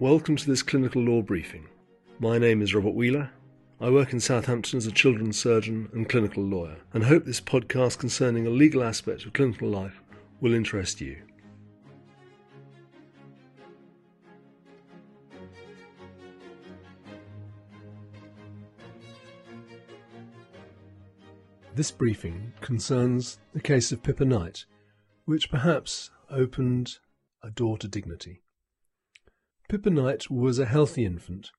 Welcome to this clinical law briefing. My name is Robert Wheeler. I work in Southampton as a children's surgeon and clinical lawyer, and hope this podcast concerning a legal aspect of clinical life will interest you. This briefing concerns the case of Pippa Knight, which perhaps opened a door to dignity. Pippa Knight was a healthy infant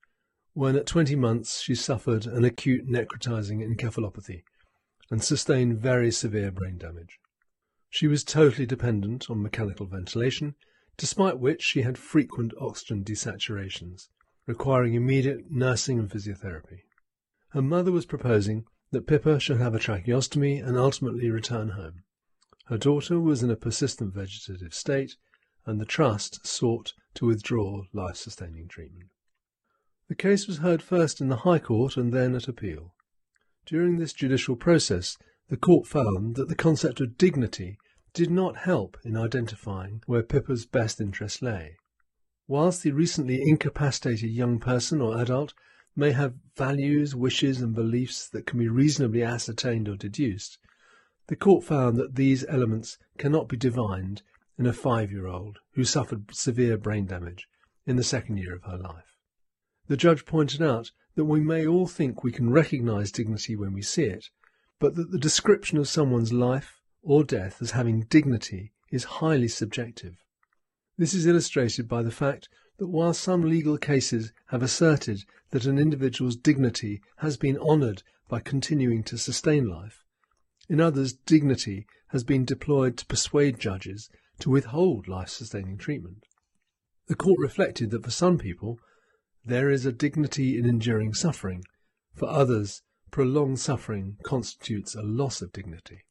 when at 20 months she suffered an acute necrotizing encephalopathy and sustained very severe brain damage. She was totally dependent on mechanical ventilation, despite which she had frequent oxygen desaturations, requiring immediate nursing and physiotherapy. Her mother was proposing that Pippa should have a tracheostomy and ultimately return home. Her daughter was in a persistent vegetative state and the Trust sought to withdraw life sustaining treatment. The case was heard first in the High Court and then at appeal. During this judicial process, the court found that the concept of dignity did not help in identifying where Pippa's best interest lay. Whilst the recently incapacitated young person or adult may have values, wishes, and beliefs that can be reasonably ascertained or deduced, the court found that these elements cannot be divined in a five year old who suffered severe brain damage in the second year of her life. The judge pointed out that we may all think we can recognize dignity when we see it, but that the description of someone's life or death as having dignity is highly subjective. This is illustrated by the fact that while some legal cases have asserted that an individual's dignity has been honoured by continuing to sustain life, in others dignity has been deployed to persuade judges to withhold life sustaining treatment. The court reflected that for some people, there is a dignity in enduring suffering. For others, prolonged suffering constitutes a loss of dignity.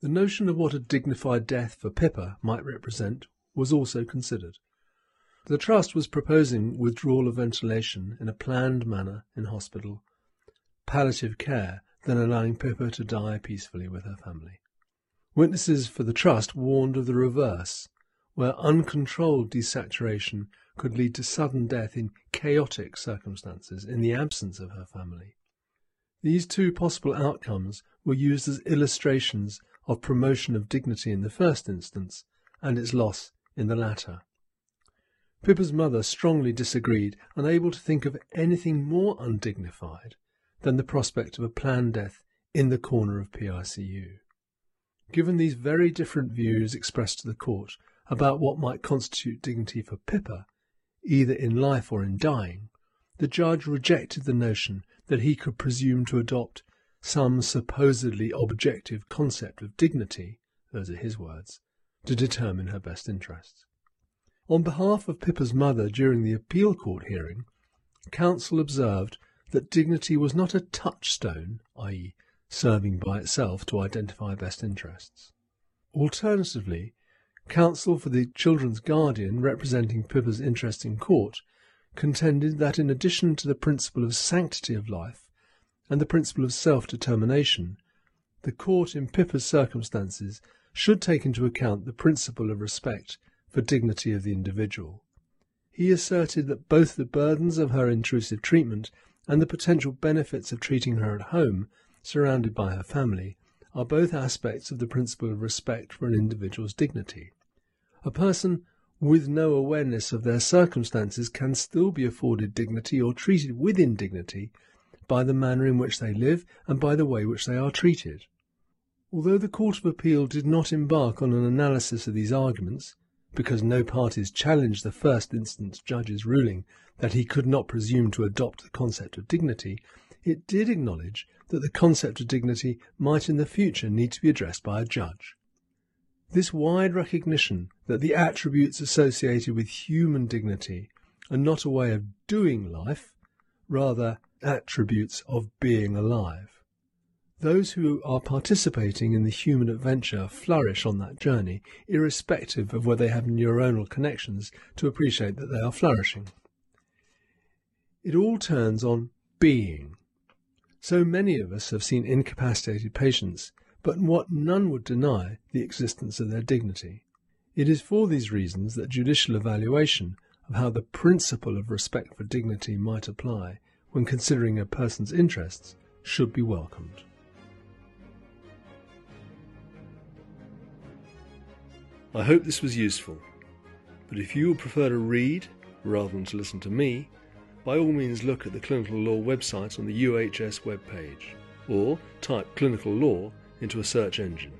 The notion of what a dignified death for Pippa might represent was also considered. The Trust was proposing withdrawal of ventilation in a planned manner in hospital, palliative care, then allowing Pippa to die peacefully with her family. Witnesses for the Trust warned of the reverse, where uncontrolled desaturation could lead to sudden death in chaotic circumstances in the absence of her family. These two possible outcomes were used as illustrations of promotion of dignity in the first instance and its loss in the latter. Pippa's mother strongly disagreed, unable to think of anything more undignified than the prospect of a planned death in the corner of PICU. Given these very different views expressed to the court about what might constitute dignity for Pippa, either in life or in dying, the judge rejected the notion that he could presume to adopt some supposedly objective concept of dignity, those are his words, to determine her best interests. On behalf of Pippa's mother during the appeal court hearing, counsel observed that dignity was not a touchstone, i.e., serving by itself to identify best interests. Alternatively, counsel for the children's guardian representing Pippa's interest in court contended that in addition to the principle of sanctity of life and the principle of self-determination, the court in Pippa's circumstances should take into account the principle of respect for dignity of the individual. He asserted that both the burdens of her intrusive treatment and the potential benefits of treating her at home surrounded by her family, are both aspects of the principle of respect for an individual's dignity. A person with no awareness of their circumstances can still be afforded dignity or treated with indignity by the manner in which they live and by the way which they are treated. Although the Court of Appeal did not embark on an analysis of these arguments, because no parties challenged the first instance judge's ruling that he could not presume to adopt the concept of dignity, it did acknowledge that the concept of dignity might in the future need to be addressed by a judge. This wide recognition that the attributes associated with human dignity are not a way of doing life, rather attributes of being alive. Those who are participating in the human adventure flourish on that journey, irrespective of whether they have neuronal connections to appreciate that they are flourishing. It all turns on being. So many of us have seen incapacitated patients, but what none would deny the existence of their dignity. It is for these reasons that judicial evaluation of how the principle of respect for dignity might apply when considering a person's interests should be welcomed. I hope this was useful, but if you would prefer to read rather than to listen to me, by all means look at the Clinical Law website on the UHS webpage, or type Clinical Law into a search engine.